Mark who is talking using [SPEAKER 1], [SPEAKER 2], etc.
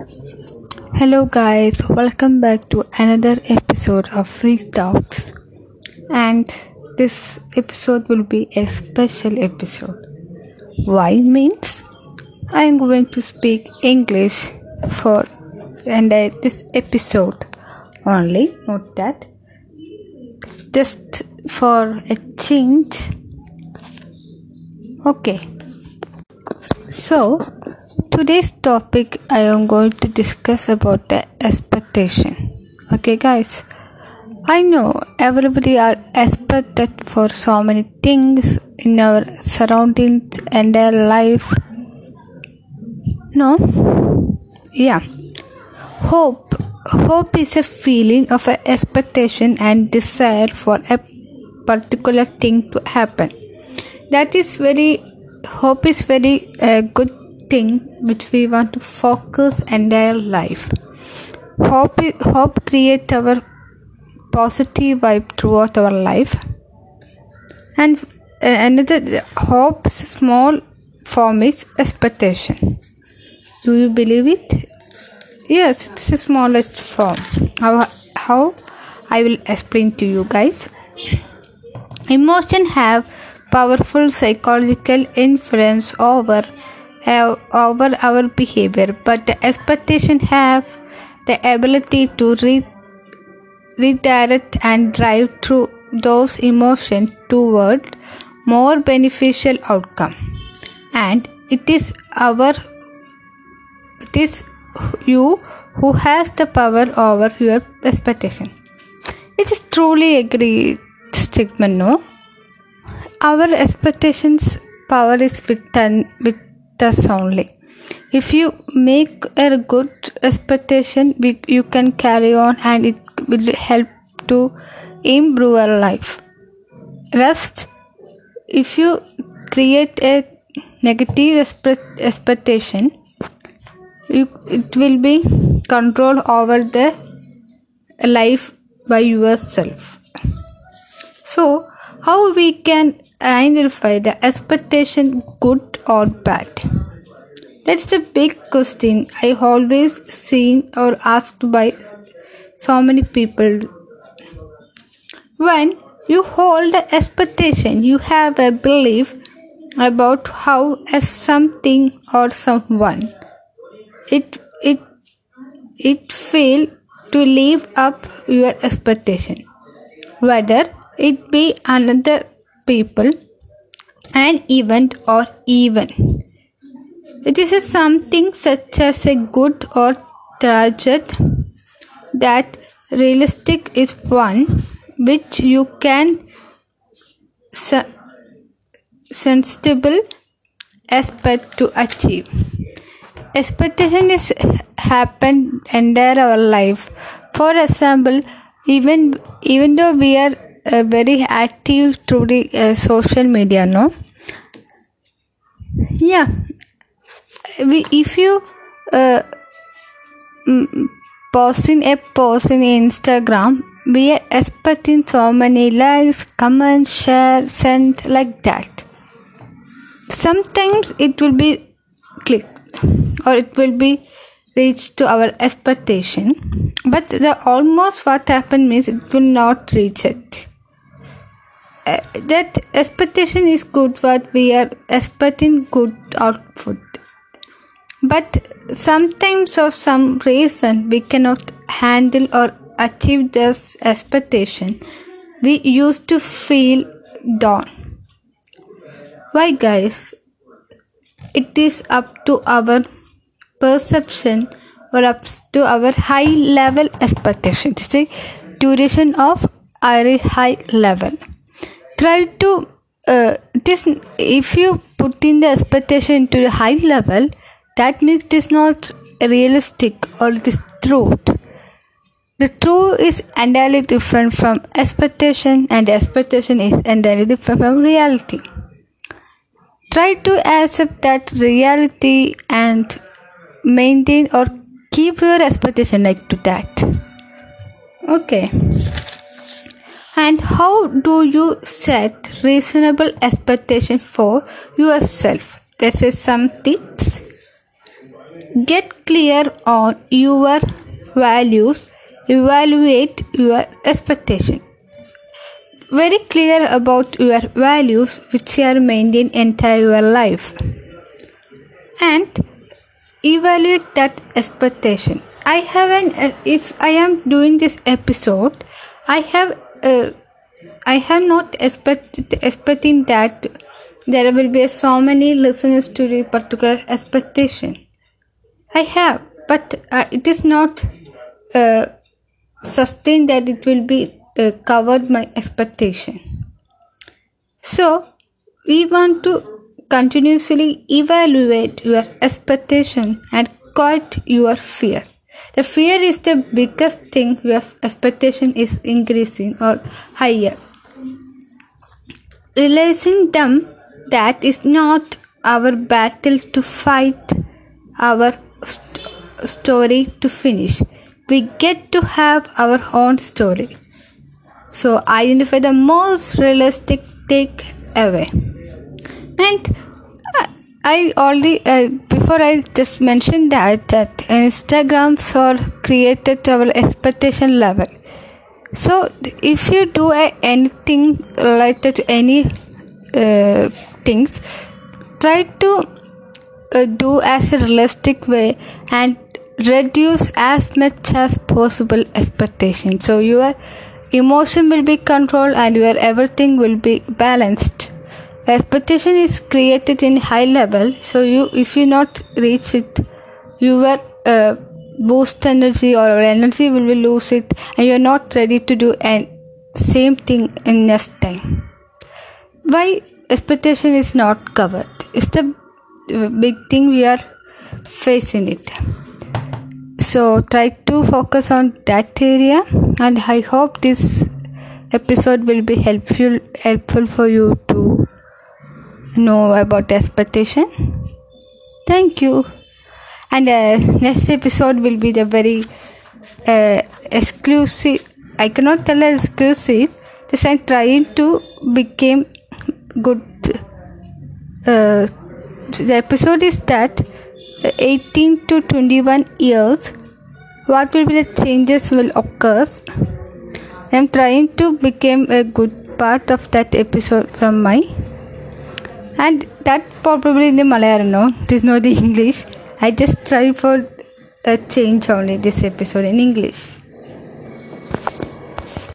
[SPEAKER 1] Hello, guys, welcome back to another episode of Free Talks. And this episode will be a special episode. Why means I am going to speak English for and uh, this episode only. Note that just for a change. Okay, so today's topic I am going to discuss about the expectation. Okay, guys. I know everybody are expected for so many things in our surroundings and their life. No? Yeah. Hope. Hope is a feeling of expectation and desire for a particular thing to happen. That is very hope is very uh, good thing which we want to focus entire life. Hope hope creates our positive vibe throughout our life. And uh, another hope's small form is expectation. Do you believe it? Yes, this is smallest form. How, how I will explain to you guys. Emotion have powerful psychological influence over over our behavior, but the expectation have the ability to re- redirect and drive through those emotions toward more beneficial outcome. And it is our it is you who has the power over your expectation. It is truly a great statement, no? Our expectations power is within, with us only. If you make a good expectation, you can carry on and it will help to improve your life. Rest, if you create a negative expectation, you, it will be control over the life by yourself. So, how we can identify the expectation good or bad? That's a big question I always seen or asked by so many people. When you hold an expectation, you have a belief about how as something or someone it it it fail to live up your expectation whether it be another people, an event, or even. It is something such as a good or tragic that realistic is one which you can sensible expect to achieve. Expectation is happen entire our life. For example, even even though we are uh, very active through the uh, social media no yeah if you uh, posting a post in instagram we are expecting so many likes comments share send like that. Sometimes it will be click or it will be reached to our expectation but the almost what happened means it will not reach it. Uh, that expectation is good what we are expecting good output but sometimes for some reason we cannot handle or achieve this expectation. We used to feel down. Why guys? It is up to our perception or up to our high level expectation. See duration of a high level. Try to uh, this if you put in the expectation to the high level that means it is not realistic or it is truth the truth is entirely different from expectation and expectation is entirely different from reality try to accept that reality and maintain or keep your expectation like to that okay and how do you set reasonable expectation for yourself? This is some tips. Get clear on your values. Evaluate your expectation. Very clear about your values which are maintained entire your life. And evaluate that expectation. I have an uh, if i am doing this episode i have uh, i have not expected expecting that there will be so many listeners to the particular expectation i have but uh, it is not uh, sustained that it will be uh, covered my expectation so we want to continuously evaluate your expectation and cut your fear. The fear is the biggest thing your expectation is increasing or higher. Realizing them that is not our battle to fight our story to finish. We get to have our own story. So identify the most realistic takeaway and I already uh, before I just mentioned that that Instagrams are created to our expectation level. So if you do uh, anything related to any uh, things, try to uh, do as a realistic way and reduce as much as possible expectation. So your emotion will be controlled and your everything will be balanced. Expectation is created in high level. So you if you not reach it your uh, boost energy or energy will be lose it and you're not ready to do and same thing in next time. Why expectation is not covered? It's the uh, big thing we are facing it so try to focus on that area and i hope this episode will be helpful helpful for you to know about expectation. Thank you. And uh, next episode will be the very uh, exclusive i cannot tell exclusive this i'm trying to become good uh, the episode is that 18 to 21 years what will be the changes will occur i'm trying to become a good part of that episode from my and that probably in the Malayalam, no, this is not the English. I just try for a change only this episode in English.